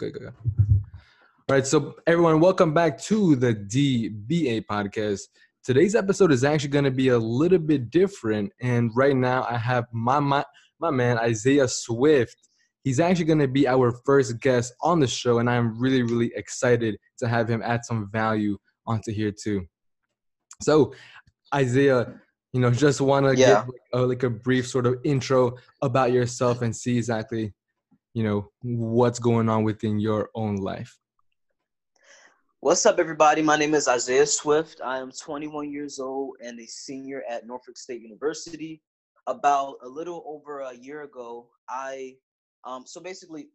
good, good. All right, so everyone, welcome back to the DBA podcast. Today's episode is actually going to be a little bit different, and right now I have my my, my man Isaiah Swift. He's actually going to be our first guest on the show, and I'm really really excited to have him add some value onto here too. So, Isaiah, you know, just want to Yeah. give like a, like a brief sort of intro about yourself and see exactly, you know, what's going on within your own life. What's up, everybody? My name is Isaiah Swift. I am 21 years old and a senior at Norfolk State University. About a little over a year ago, I, um, so basically,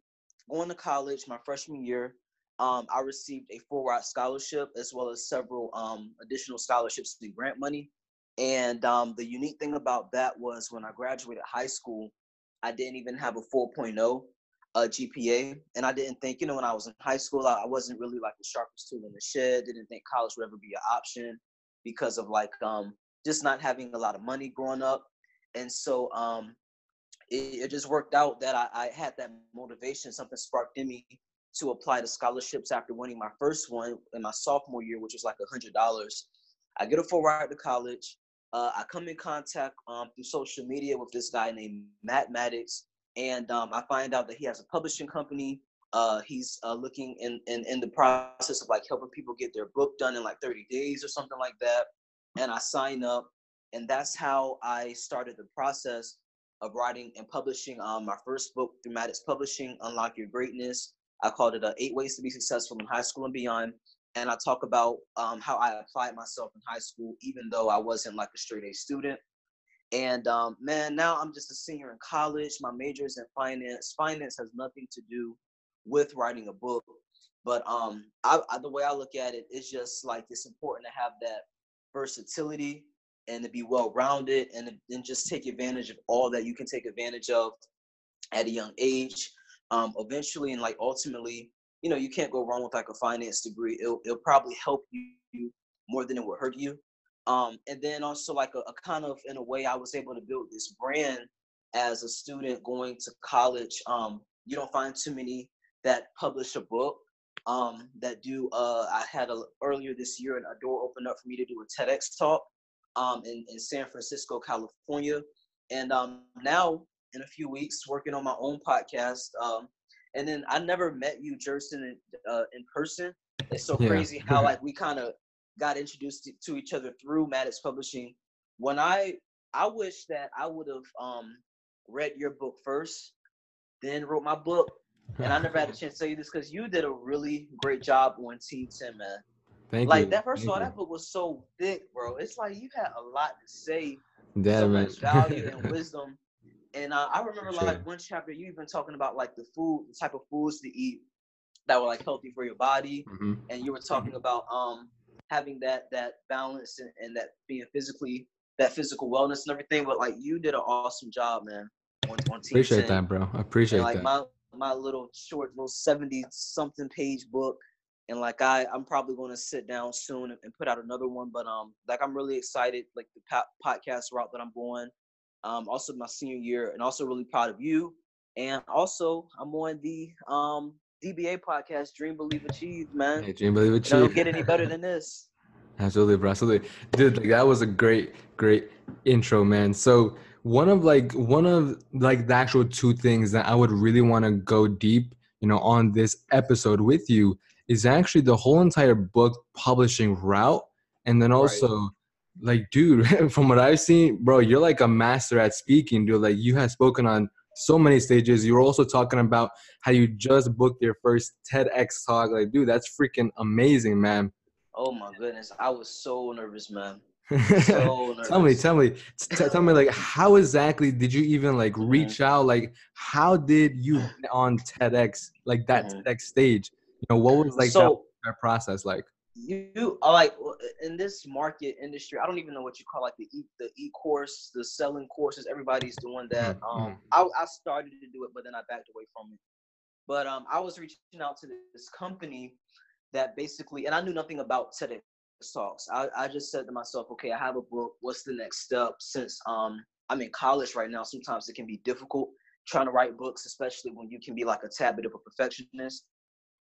going to college my freshman year, um, I received a full ride scholarship as well as several um, additional scholarships and grant money. And um, the unique thing about that was when I graduated high school, I didn't even have a 4.0 uh, GPA, and I didn't think, you know, when I was in high school, I, wasn't really like the sharpest tool in the shed. Didn't think college would ever be an option because of like um, just not having a lot of money growing up, and so um, it, it just worked out that I, I had that motivation. Something sparked in me to apply to scholarships after winning my first one in my sophomore year, which was like a hundred dollars. I get a full ride to college. Uh, I come in contact um, through social media with this guy named Matt Maddox, and um, I find out that he has a publishing company. Uh, he's uh, looking in, in in the process of like helping people get their book done in like 30 days or something like that. And I sign up, and that's how I started the process of writing and publishing um, my first book through Maddox Publishing, Unlock Your Greatness. I called it uh, Eight Ways to Be Successful in High School and Beyond. And I talk about um, how I applied myself in high school, even though I wasn't like a straight A student. And um, man, now I'm just a senior in college. My major is in finance. Finance has nothing to do with writing a book, but um, I, I, the way I look at it, it's just like it's important to have that versatility and to be well rounded and then just take advantage of all that you can take advantage of at a young age. Um, eventually, and like ultimately, you know, you can't go wrong with like a finance degree. It'll, it'll probably help you more than it will hurt you um, and then also like a, a, kind of in a way i was able to build this brand as a student going to college. Um, you don't find too many that publish a book um, that do uh, i had a earlier this year and a door opened up for me to do a tedx talk um, in, in san francisco california. And um, now in a few weeks working on my own podcast um, and then i never met you jerson in, uh, in person. It's so Yeah. crazy how like we kind of got introduced to, each other through Maddox Publishing. When I I wish that I would have um read your book first, then wrote my book. And I never had a chance to tell you this because you did a really great job on Team 10, man. Thank like you. that first of all, Thank that book was so thick, bro. It's like you had a lot to say, you. Yeah, so much value and wisdom. And uh, I remember Appreciate like one chapter you even talking about like the food, the type of foods to eat that were like healthy for your body Mhm. and you were talking about um having that that balance and, and that being physically that physical wellness and everything but like you did an awesome job man on, on Appreciate 10. that, bro. I appreciate and like that. my my little short little 70 something page book and like i i'm probably going to sit down soon and, and put out another one but um like i'm really excited like the po- podcast route that i'm going um also my senior year and also really proud of you and also i'm on the um dba podcast dream believe achieve man Hey, dream believe achieve. don't get any better than this Absolutely, bro. Absolutely, dude. Like that was a great, great intro, man. So one of like one of like the actual two things that I would really want to go deep, you know, on this episode with you is actually the whole entire book publishing route, and then Right. also. Like, dude, from what I've seen, bro, you're like a master at speaking, dude. Like, you have spoken on so many stages. You were also talking about how you just booked your first TEDx talk. Like, dude, that's freaking amazing, man. oh my goodness i was so nervous man so nervous tell me tell me t- tell me like how exactly did you even like Mhm. reach out like how did you get on tedx like that Mhm. tedx stage you know what was like that, that process like you are like in this market industry i don't even know what you call like the e the e-course the selling courses. Everybody's doing that. Mhm, um I, I started to do it but then i backed away from it. But um i was reaching out to this company that basically and i knew nothing about TEDx talks. I, I just said to myself okay i have a book. What's the next step? Since um i'm in college right now sometimes it can be difficult trying to write books especially when you can be like a tad bit of a perfectionist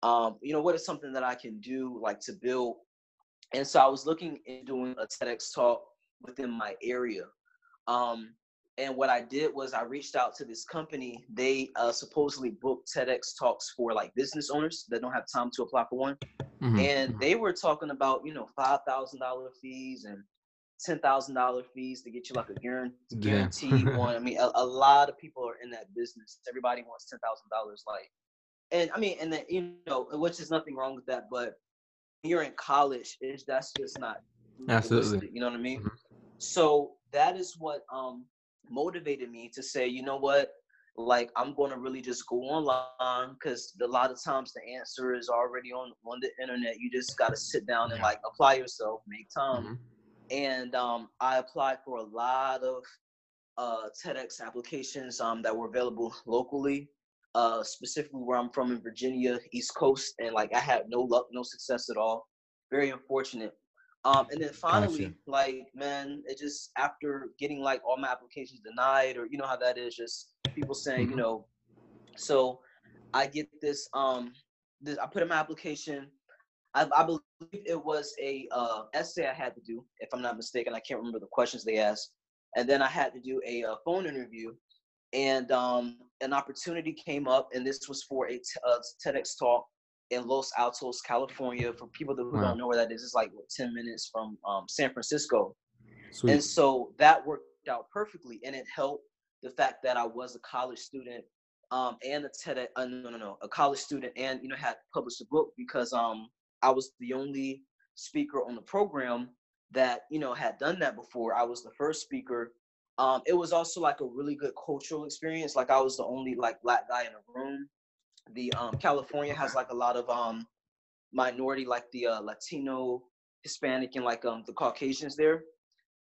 um, you know, what is something that I can do like to build? And so I was looking in doing a TEDx talk within my area. Um, and what I did was I reached out to this company. They uh, supposedly book TEDx talks for like business owners that don't have time to apply for one. Mm-hmm. And mm-hmm. they were talking about, you know, $5,000 fees and $10,000 fees to get you like a guarantee, one. I mean, a, a, lot of people are in that business. Everybody wants $10,000. Like, and I mean, and then, you know, which is nothing wrong with that, but you're in college, is that's just not absolutely, you know what I mean? Mm-hmm. So that is what, um, motivated me to say, you know what, like I'm going to really just go online because a lot of times the answer is already on on the internet. You just got to sit down and like apply yourself, make time. Mm-hmm. And um, I applied for a lot of uh, TEDx applications um, that were available locally, uh, specifically where I'm from in Virginia, East Coast, and like I had no luck, no success at all. Very unfortunate. Um, and then finally, gotcha. like, man, it just after getting like all my applications denied, or you know how that is, just people saying, mm-hmm. you know, so I get this, um, this, I put in my application. I, I believe it was a uh, essay I had to do, if I'm not mistaken. I can't remember the questions they asked. And then I had to do a, uh, phone interview, and um, an opportunity came up, and this was for a, t- a TEDx talk in Los Altos, California. For people who wow. don't know where that is, it's like what, 10 minutes from um, San Francisco. Sweet. And so that worked out perfectly. And it helped the fact that I was a college student um, and a TEDx, uh, no, no, no, a college student and, you know, had published a book because um, I was the only speaker on the program that, you know, had done that before. I was the first speaker. Um, it was also like a really good cultural experience. Like I was the only like black guy in the room the um, California has like a lot of um, minority, like the uh, Latino, Hispanic, and like um, the Caucasians there.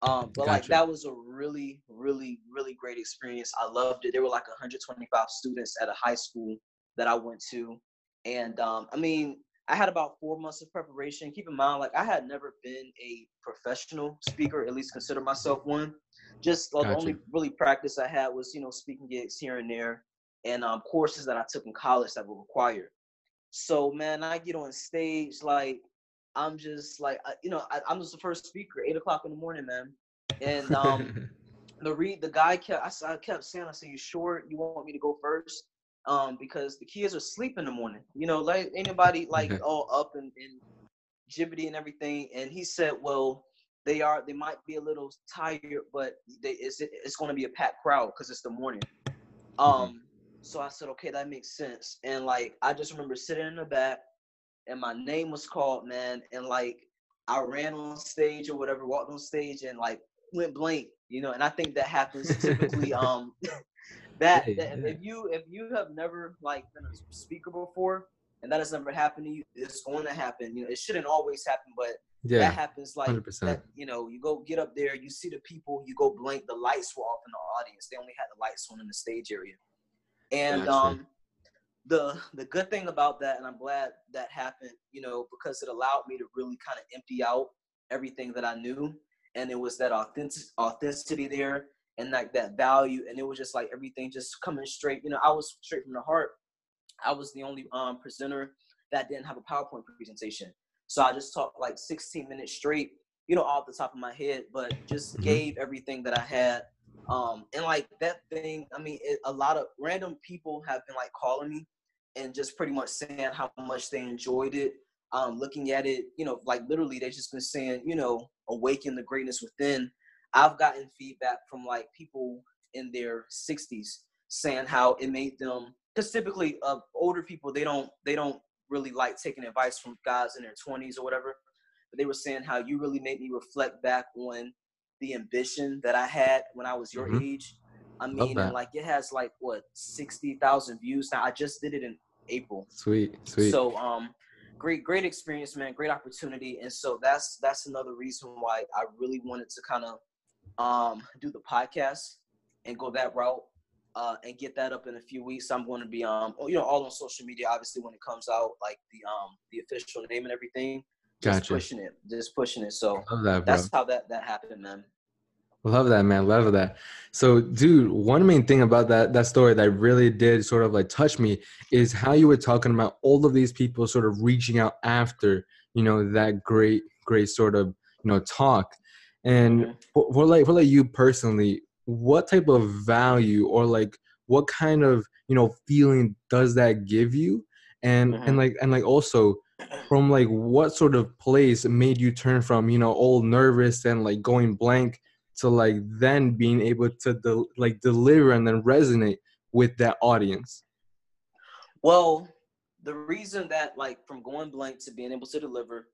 Um, but gotcha. like that was a really, really, really great experience. I loved it. There were like 125 students at a high school that I went to, and um, I mean, I had about four months of preparation. Keep in mind, like I had never been a professional speaker, at least consider myself one. Just uh, gotcha. the only really practice I had was, you know, speaking gigs here and there and um, courses that I took in college that were required. So man, I get on stage like I'm just like you know I, am just the first speaker, eight o'clock in the morning, man. And um, the read the guy kept I, I kept saying I said you sure you want me to go first? Um, because the kids are asleep in the morning. You know, like anybody like all up and, and and everything. And he said, well, they are they might be a little tired, but they, it's it's going to be a packed crowd because it's the morning. Mm-hmm. Um, so I said, okay, that makes sense. And like, I just remember sitting in the back and my name was called, man. And like, I ran on stage or whatever, walked on stage and like went blank, you know. And I think that happens typically. um, that, that yeah. if you if you have never like been a speaker before and that has never happened to you, it's going to happen. You know, it shouldn't always happen, but yeah, that happens like 100%. that. You know, you go get up there, you see the people, you go blank. The lights were off in the audience. They only had the lights on in the stage area. And um, the the good thing about that, and I'm glad that happened, you know, because it allowed me to really kind of empty out everything that I knew, and it was that authentic authenticity there, and like that value, and it was just like everything just coming straight. You know, I was straight from the heart. I was the only um, presenter that didn't have a PowerPoint presentation, so I just talked like 16 minutes straight, you know, off the top of my head, but just mm-hmm. gave everything that I had um, and like that thing, I mean, it, a lot of random people have been like calling me and just pretty much saying how much they enjoyed it. Um, looking at it, you know, like literally they just been saying, you know, awaken the greatness within. I've gotten feedback from like people in their 60s saying how it made them because typically uh, older people they don't they don't really like taking advice from guys in their 20s or whatever but they were saying how you really made me reflect back on the ambition that I had when I was your mm-hmm. age. I mean, like it has like what sixty thousand views now. I just did it in April. Sweet, sweet. So, um, great, great experience, man. Great opportunity, and so that's that's another reason why I really wanted to kind of um do the podcast and go that route. Uh, and get that up in a few weeks. I'm going to be um, you know, all on social media. Obviously, when it comes out, like the um, the official name and everything. Gotcha. Just pushing it, just pushing it. So that, that's how that that happened, man. Love that, man. Love that. So, dude, one main thing about that that story that really did sort of like touch me is how you were talking about all of these people sort of reaching out after, you know, that great, great sort of, you know, talk. And mm-hmm. for, for like for like you personally, what type of value or like what kind of you know feeling does that give you? And mm-hmm. and like and like also from like what sort of place made you turn from you know all nervous and like going blank to like then being able to de- like deliver and then resonate with that audience well the reason that like from going blank to being able to deliver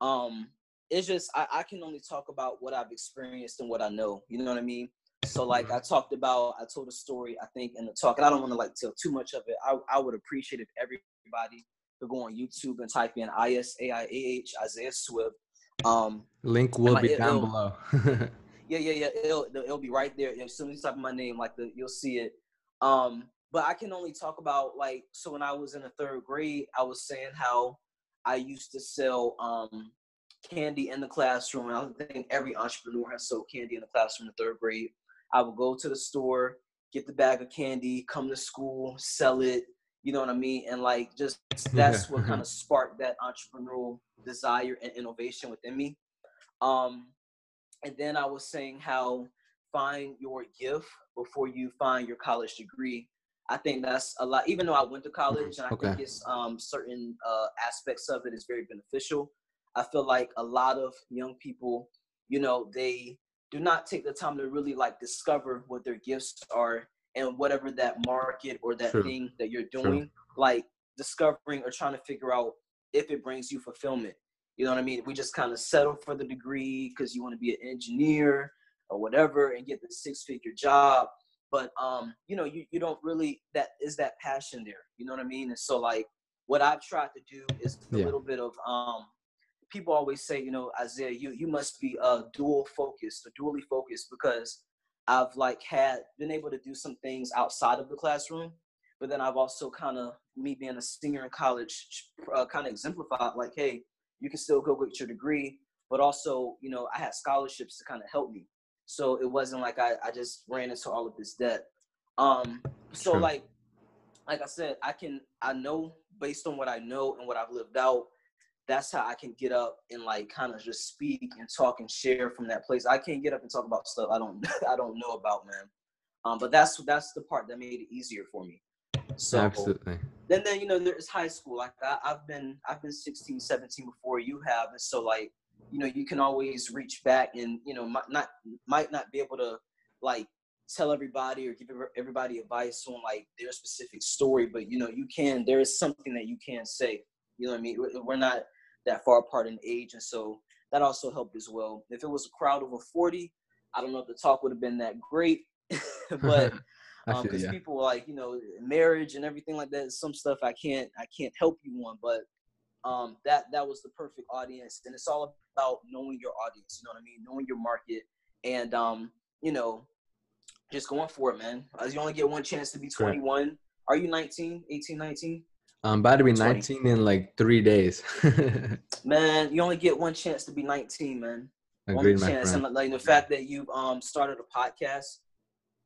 um it's just I, I can only talk about what i've experienced and what i know you know what i mean so like i talked about i told a story i think in the talk and i don't want to like tell too much of it i, I would appreciate if everybody could go on youtube and type in i-s-a-i-a-h isaiah swift um link will be down below Yeah, yeah, yeah. It'll it'll be right there. As soon as you type my name, like the you'll see it. Um, but I can only talk about like so when I was in the third grade, I was saying how I used to sell um candy in the classroom. I think every entrepreneur has sold candy in the classroom in the third grade. I would go to the store, get the bag of candy, come to school, sell it. You know what I mean? And like just that's yeah. what kind of sparked that entrepreneurial desire and innovation within me. Um, and then I was saying how find your gift before you find your college degree. I think that's a lot. Even though I went to college, and I okay. think it's um, certain uh, aspects of it is very beneficial. I feel like a lot of young people, you know, they do not take the time to really like discover what their gifts are and whatever that market or that True. thing that you're doing, True. like discovering or trying to figure out if it brings you fulfillment. You know what I mean? We just kind of settle for the degree because you want to be an engineer or whatever and get the six figure job. But um, you know, you, you don't really that is that passion there. You know what I mean? And so like what I've tried to do is a little bit of um people always say, you know, Isaiah, you you must be uh dual focused or dually focused because I've like had been able to do some things outside of the classroom, but then I've also kind of me being a senior in college uh, kind of exemplified like, hey, you can still go get your degree, but also, you know, I had scholarships to kind of help me. So it wasn't like I, I just ran into all of this debt. Um, so True. like, like I said, I can, I know based on what I know and what I've lived out, that's how I can get up and like kind of just speak and talk and share from that place. I can't get up and talk about stuff I don't, I don't know about, man. Um, but that's, that's the part that made it easier for me. So absolutely. Then then you know there's high school. Like I, I've been I've been 16, 17 before you have, and so like you know you can always reach back and you know might not might not be able to like tell everybody or give everybody advice on like their specific story, but you know you can. There is something that you can say. You know what I mean? We're not that far apart in age, and so that also helped as well. If it was a crowd over 40, I don't know if the talk would have been that great, but because um, people like you know marriage and everything like that. Some stuff I can't I can't help you on, but um, that that was the perfect audience, and it's all about knowing your audience. You know what I mean? Knowing your market, and um, you know, just going for it, man. As you only get one chance to be 21. Are you 19, 18, 19? I'm about to be 19 in like three days. man, you only get one chance to be 19, man. Agreed, one chance, and like the fact that you've um started a podcast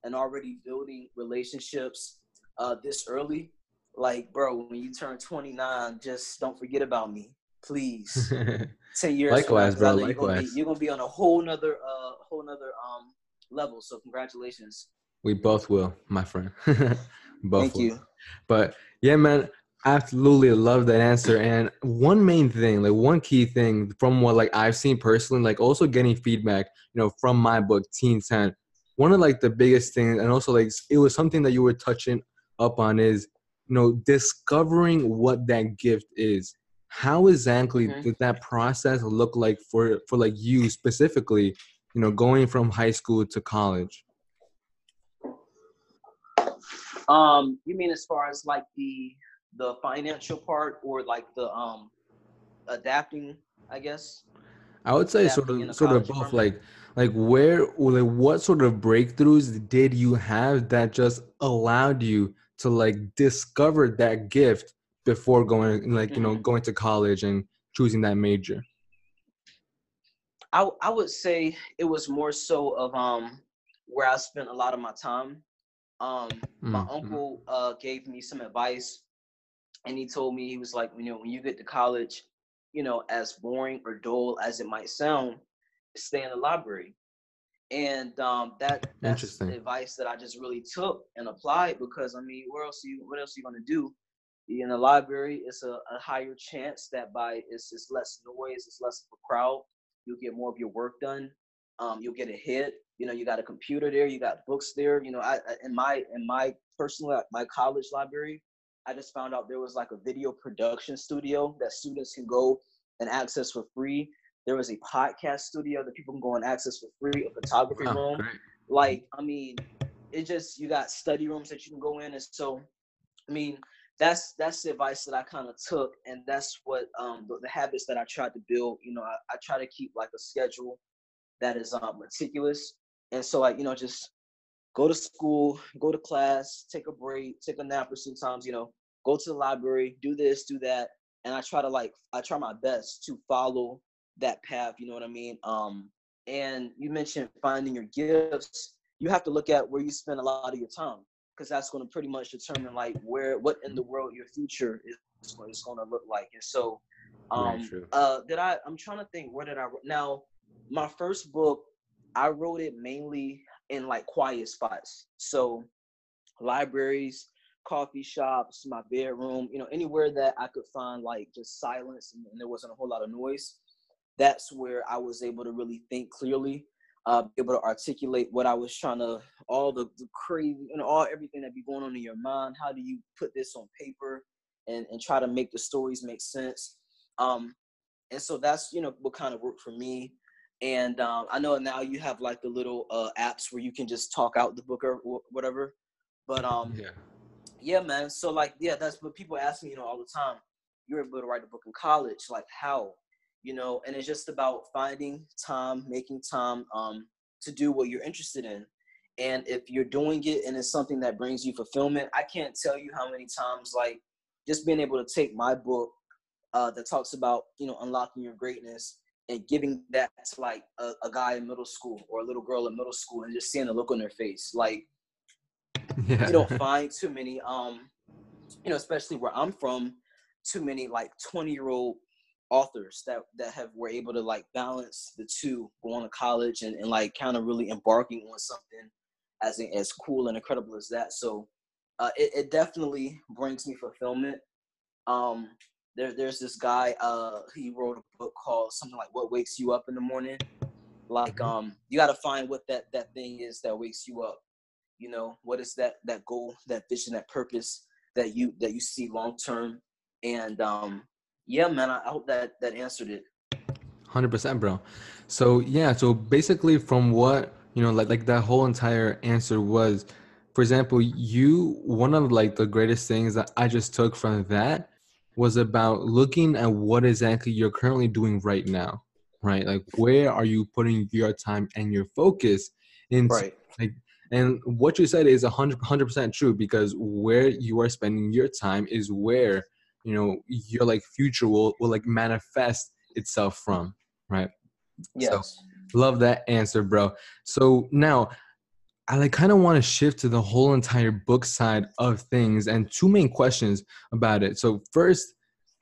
and already building relationships uh, this early, like, bro, when you turn 29, just don't forget about me, please. 10 years likewise, bro. Likewise. You're gonna, be, you're gonna be on a whole nother, uh, whole nother um level. So congratulations. We both will, my friend. both. Thank will. you. But yeah, man, absolutely love that answer. And one main thing, like one key thing from what like I've seen personally, like also getting feedback, you know, from my book, Teen 10, one of like the biggest things and also like it was something that you were touching up on is you know discovering what that gift is how exactly mm-hmm. did that process look like for for like you specifically you know going from high school to college um you mean as far as like the the financial part or like the um adapting i guess i would say sort of sort of both like like where like what sort of breakthroughs did you have that just allowed you to like discover that gift before going like you know mm-hmm. going to college and choosing that major I I would say it was more so of um where I spent a lot of my time. Um, mm-hmm. my uncle uh gave me some advice, and he told me he was like, you know, when you get to college, you know, as boring or dull as it might sound, stay in the library. And um, that that's the advice that I just really took and applied because I mean, where else you what else are you gonna do? In the library, it's a, a higher chance that by it's, it's less noise, it's less of a crowd You'll get more of your work done. Um, you'll get ahead. You know, you got a computer there, you got books there. You know, I in my in my personal my college library, I just found out there was like a video production studio that students can go and access for free. There was a podcast studio that people can go and access for free, a photography room. Great. Like, I mean, it just you got study rooms that you can go in, and so, I mean, that's that's the advice that I kind of took, and that's what um, the, the, habits that I tried to build. You know, I, I try to keep like a schedule that is um, meticulous, and so like you know, just go to school, go to class, take a break, take a nap, or sometimes you know, go to the library, do this, do that, and I try to like I try my best to follow that path. You know what I mean? Um, and you mentioned finding your gifts. You have to look at where you spend a lot of your time because that's going to pretty much determine like where what in the world your future is, is going to look like and so um uh did i i'm trying to think where did i now my first book i wrote it mainly in like quiet spots so libraries coffee shops my bedroom you know anywhere that i could find like just silence and, and there wasn't a whole lot of noise that's where i was able to really think clearly uh, able to articulate what I was trying to, all the, the crazy, you know, all everything that be going on in your mind. How do you put this on paper and, and try to make the stories make sense? Um, and so that's, you know, what kind of worked for me. And um, I know now you have like the little uh, apps where you can just talk out the book or whatever. But um, yeah, yeah, man. So like, yeah, that's what people ask me, you know, all the time. You're able to write a book in college, like how? you know, and it's just about finding time, making time um, to do what you're interested in. And if you're doing it and it's something that brings you fulfillment, I can't tell you how many times, like, just being able to take my book uh, that talks about, you know, unlocking your greatness and giving that to like a, a, guy in middle school or a little girl in middle school and just seeing the look on their face. Like, yeah. you don't find too many, um, you know, especially where I'm from, too many like 20 year old authors that that have were able to like balance the two going to college and, and like kind of really embarking on something as as cool and incredible as that so uh, it, it definitely brings me fulfillment um there, there's this guy uh he wrote a book called something like what wakes you up in the morning like mm-hmm. um you got to find what that that thing is that wakes you up you know what is that that goal that vision that purpose that you that you see long term and um yeah, man, I hope that that answered it. Hundred percent, bro. So yeah, so basically, from what you know, like like that whole entire answer was, for example, you one of like the greatest things that I just took from that was about looking at what exactly you're currently doing right now, right? Like where are you putting your time and your focus into right. like and what you said is a hundred hundred percent true because where you are spending your time is where you know your like future will will like manifest itself from right yes so, love that answer bro so now i like kind of want to shift to the whole entire book side of things and two main questions about it. So first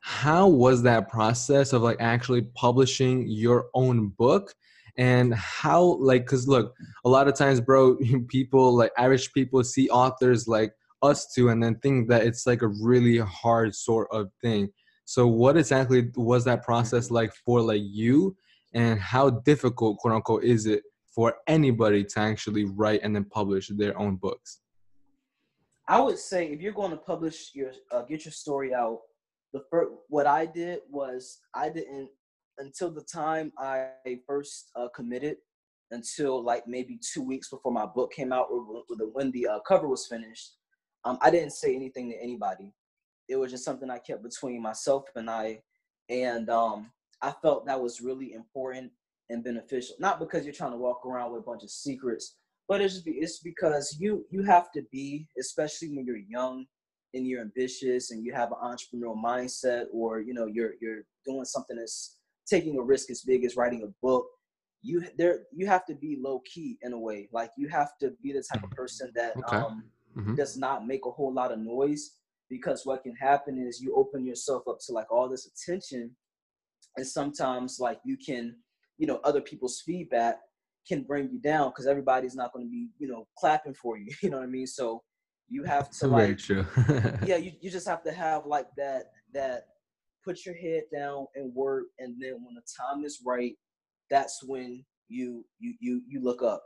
how was that process of like actually publishing your own book? And how like because look a lot of times bro people like average people see authors like us to and then think that it's like a really hard sort of thing. So what exactly was that process like for like you? And how difficult quote unquote is it for anybody to actually write and then publish their own books i would say if you're going to publish your uh, get your story out the first what i did was i didn't until the time i first uh, committed until like maybe two weeks before my book came out or when the uh, cover was finished um, I didn't say anything to anybody. It was just something I kept between myself and I, and um, I felt that was really important and beneficial. Not because you're trying to walk around with a bunch of secrets, but it's just be, it's because you you have to be, especially when you're young and you're ambitious and you have an entrepreneurial mindset, or you know you're you're doing something that's taking a risk as big as writing a book. you there you have to be low key in a way. Like you have to be the type of person that okay. um, mm-hmm. does not make a whole lot of noise because what can happen is you open yourself up to like all this attention and sometimes like you can you know other people's feedback can bring you down because everybody's not going to be you know clapping for you you know what i mean? So you have to like Very true. yeah you, you just have to have like that that put your head down and work and then when the time is right that's when you you you you look up.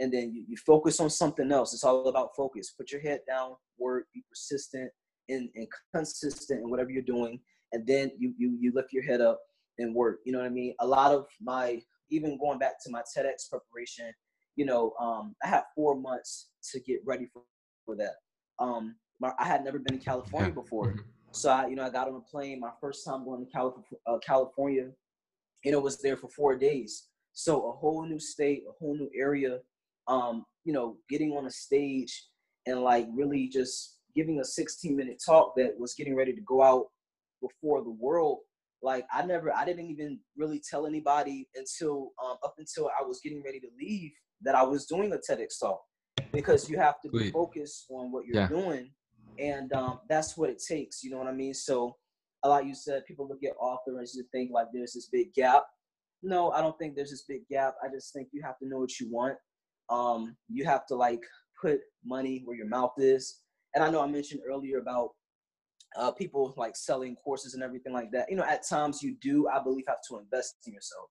And then you, you focus on something else. It's all about focus. Put your head down work be persistent and, and consistent in whatever you're doing and then you you you lift your head up and work you know what i mean? A lot of my even going back to my tedx preparation you know um, i had four months to get ready for, for that. Um, my, i had never been to california before. Mm-hmm. so i you know i got on a plane my first time going to California, uh, california you know was there for four days. So a whole new state a whole new area um, you know getting on a stage and like really just giving a 16 minute talk that was getting ready to go out before the world like i never i didn't even really tell anybody until um, up until i was getting ready to leave that i was doing a tedx talk. Because you have to be focused on what you're yeah. doing and um, that's what it takes you know what i mean? So like you said people look at authors and think like there's this big gap. No i don't think there's this big gap. I just think you have to know what you want. Um, you have to like put money where your mouth is. And I know I mentioned earlier about uh, people like selling courses and everything like that. You know, at times you do, I believe, have to invest in yourself,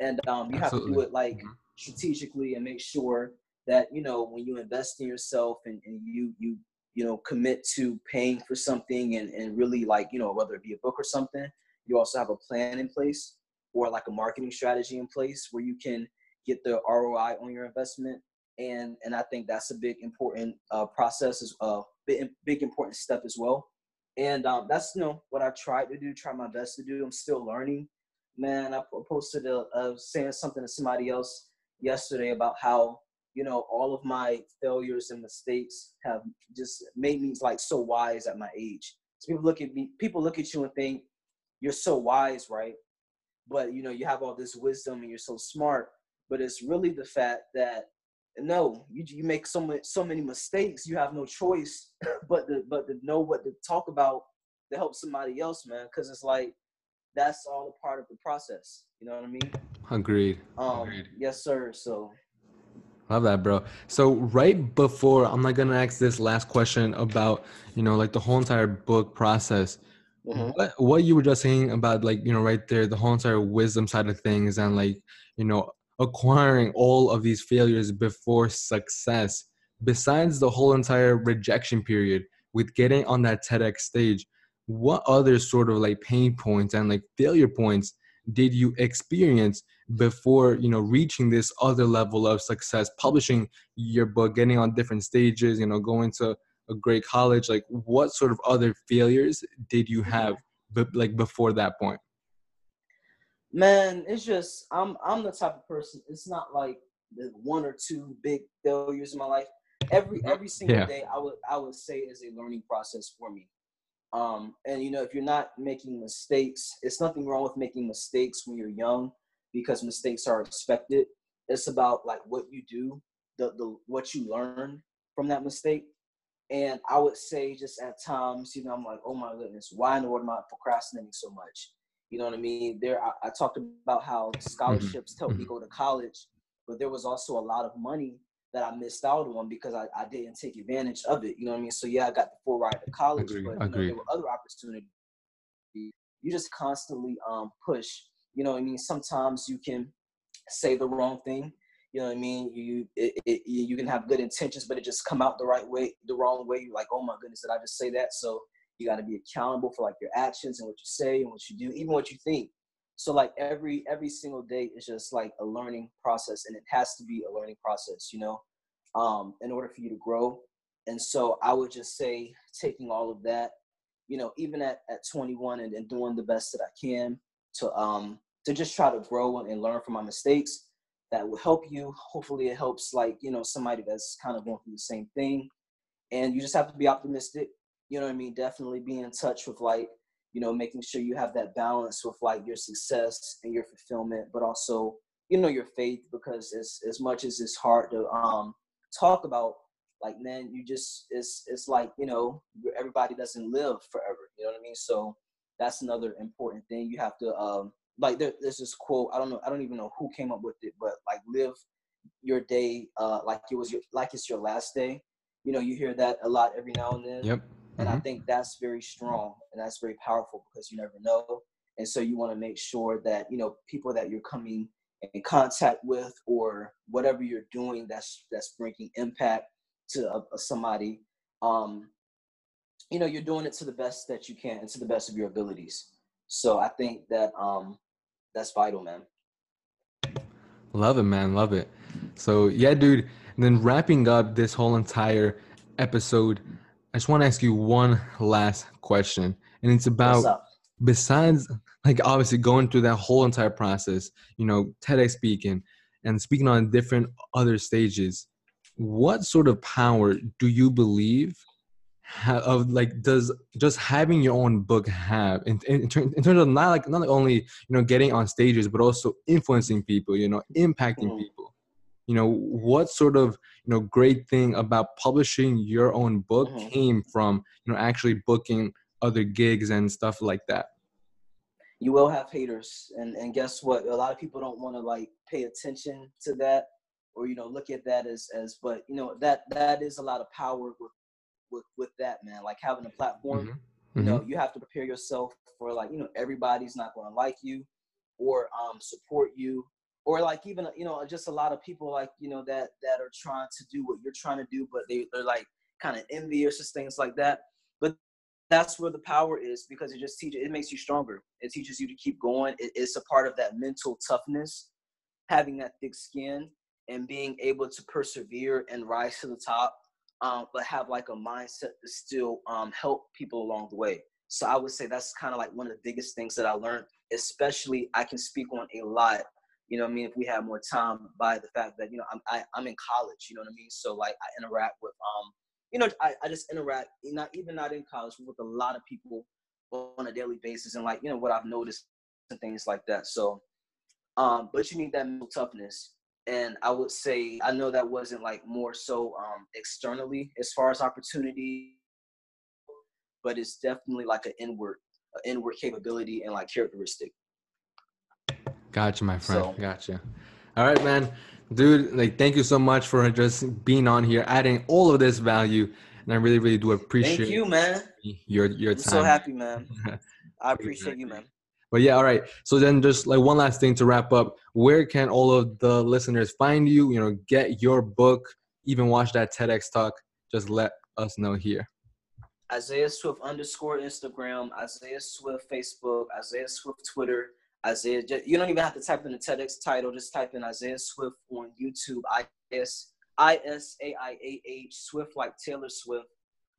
and um, you Absolutely. have to do it like mm-hmm. strategically and make sure that you know when you invest in yourself and, and you you you know commit to paying for something and and really like you know whether it be a book or something, you also have a plan in place or like a marketing strategy in place where you can get the ROI on your investment and and I think that's a big important uh, process as a uh, big, big important step as well. And um, that's you know what I tried to do, try my best to do. I'm still learning. Man, I posted a, a saying something to somebody else yesterday about how you know all of my failures and mistakes have just made me like so wise at my age. So people look at me, people look at you and think you're so wise, right? But you know you have all this wisdom and you're so smart. But it's really the fact that no, you you make so many so many mistakes. You have no choice but to but to know what to talk about to help somebody else, man. Because it's like that's all a part of the process. You know what I mean? Agreed. Um, Agreed. Yes, sir. So. Love that, bro. So right before, I'm not gonna ask this last question about you know like the whole entire book process. Mm-hmm. What what you were just saying about like you know right there the whole entire wisdom side of things and like you know acquiring all of these failures before success besides the whole entire rejection period with getting on that TEDx stage what other sort of like pain points and like failure points did you experience before you know reaching this other level of success publishing your book getting on different stages you know going to a great college? Like what sort of other failures did you mm-hmm. have but like before that point Man, it's just I'm I'm the type of person. It's not like the one or two big failures in my life. Every mm-hmm. every single yeah. day, I would I would say is a learning process for me. Um, and you know, if you're not making mistakes, it's nothing wrong with making mistakes when you're young because mistakes are expected. It's about like what you do, the the what you learn from that mistake. And I would say just at times, you know, I'm like, oh my goodness, why in the world am I procrastinating so much? You know what I mean? There, I, I talked about how mm-hmm. scholarships mm-hmm. helped me go to college, but there was also a lot of money that I missed out on because I, I didn't take advantage of it. You know what I mean? So yeah, I got the full ride to college, Agreed. but you know, there were other opportunities. You just constantly um, push. You know what I mean? Sometimes you can say the wrong thing. You know what I mean? You it, it, you can have good intentions, but it just come out the right way, the wrong way. You're like, oh my goodness, did I just say that? So you got to be accountable for like your actions and what you say and what you do, even what you think. So like every every single day is just like a learning process, and it has to be a learning process, you know, um, in order for you to grow. And so I would just say taking all of that, you know, even at, at 21 and, and doing the best that I can to um to just try to grow and learn from my mistakes. That will help you. Hopefully, it helps like you know somebody that's kind of going through the same thing. And you just have to be optimistic you know what I mean? Definitely be in touch with like, you know, making sure you have that balance with like your success and your fulfillment, but also you know your faith because as as much as it's hard to um talk about like man you just it's it's like you know everybody doesn't live forever you know what i mean? So that's another important thing. You have to um like there, there's this quote i don't know i don't even know who came up with it but like live your day uh like it was your like it's your last day. You know you hear that a lot every now and then. Yep and mm-hmm. i think that's very strong and that's very powerful because you never know. And so you want to make sure that you know people that you're coming in contact with or whatever you're doing that's that's bringing impact to a, a somebody um you know you're doing it to the best that you can and to the best of your abilities. So i think that um that's vital man. Love it man love it. So yeah dude and then wrapping up this whole entire episode i just want to ask you one last question and it's about besides like obviously going through that whole entire process you know tedx speaking and speaking on different other stages what sort of power do you believe of like does just having your own book have in, in, in, terms of not like not only you know getting on stages but also influencing people you know impacting mm. people you know what sort of you know great thing about publishing your own book mm. came from you know actually booking other gigs and stuff like that you will have haters and and guess what a lot of people don't want to like pay attention to that or you know look at that as as but you know that that is a lot of power with with with that man like having a platform mm-hmm. you know mm-hmm. you have to prepare yourself for like you know everybody's not going to like you or um support you or like even you know just a lot of people like you know that that are trying to do what you're trying to do but they, they're like kind of envious just things like that. But that's where the power is because it just teaches it makes you stronger. It teaches you to keep going. It, it's a part of that mental toughness having that thick skin and being able to persevere and rise to the top, um, but have like a mindset to still um, help people along the way. So I would say that's kind of like one of the biggest things that I learned, especially I can speak on a lot, you know I mean, if we have more time by the fact that, you know, I'm, I, am i am in college, you know what I mean? So like I interact with, um, you know, I, I just interact, not even not in college, with a lot of people on a daily basis and like, you know, what I've noticed and things like that. So, um, but you need that mental toughness and I would say I know that wasn't like more so um, externally as far as opportunity, but it's definitely like an inward, an inward capability and like characteristic. Gotcha, my friend. So, gotcha. All right, man, dude. Like, thank you so much for just being on here, adding all of this value, and I really, really do appreciate. Thank you, man. Your your time. I'm so happy, man. I appreciate you, man. But yeah, all right. So then just like one last thing to wrap up, where can all of the listeners find you, you know, get your book, even watch that TEDx talk? Just let us know here. Isaiah Swift underscore Instagram, Isaiah Swift Facebook, Isaiah Swift Twitter, Isaiah. You don't even have to type in the TEDx title. Just type in Isaiah Swift on YouTube. I S I S A I A H Swift like Taylor Swift,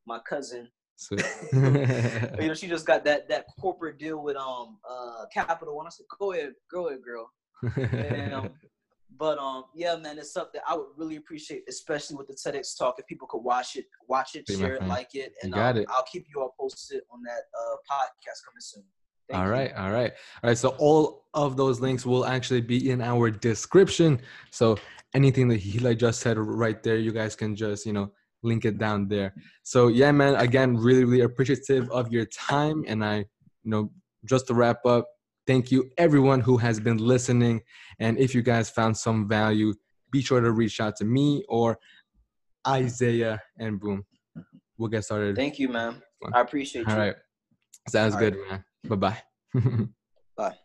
my cousin. So, you know, she just got that that corporate deal with um uh Capital One. I said, go ahead, go ahead, girl. and, um, but um yeah, man, it's something I would really appreciate, especially with the TEDx talk. If people could watch it, watch it, share it, like it, and um, it. I'll keep you all posted on that uh podcast coming soon. Thank all right, you. all right, all right. So all of those links will actually be in our description. So anything that he like just said right there, you guys can just you know link it down there. So yeah, man, again, really, really appreciative of your time. And I, you know, just to wrap up, thank you everyone who has been listening. And if you guys found some value, be sure to reach out to me or Isaiah and boom. We'll get started. Thank you, man. I appreciate All you. All right. Sounds All good, right. man. Bye-bye. Bye.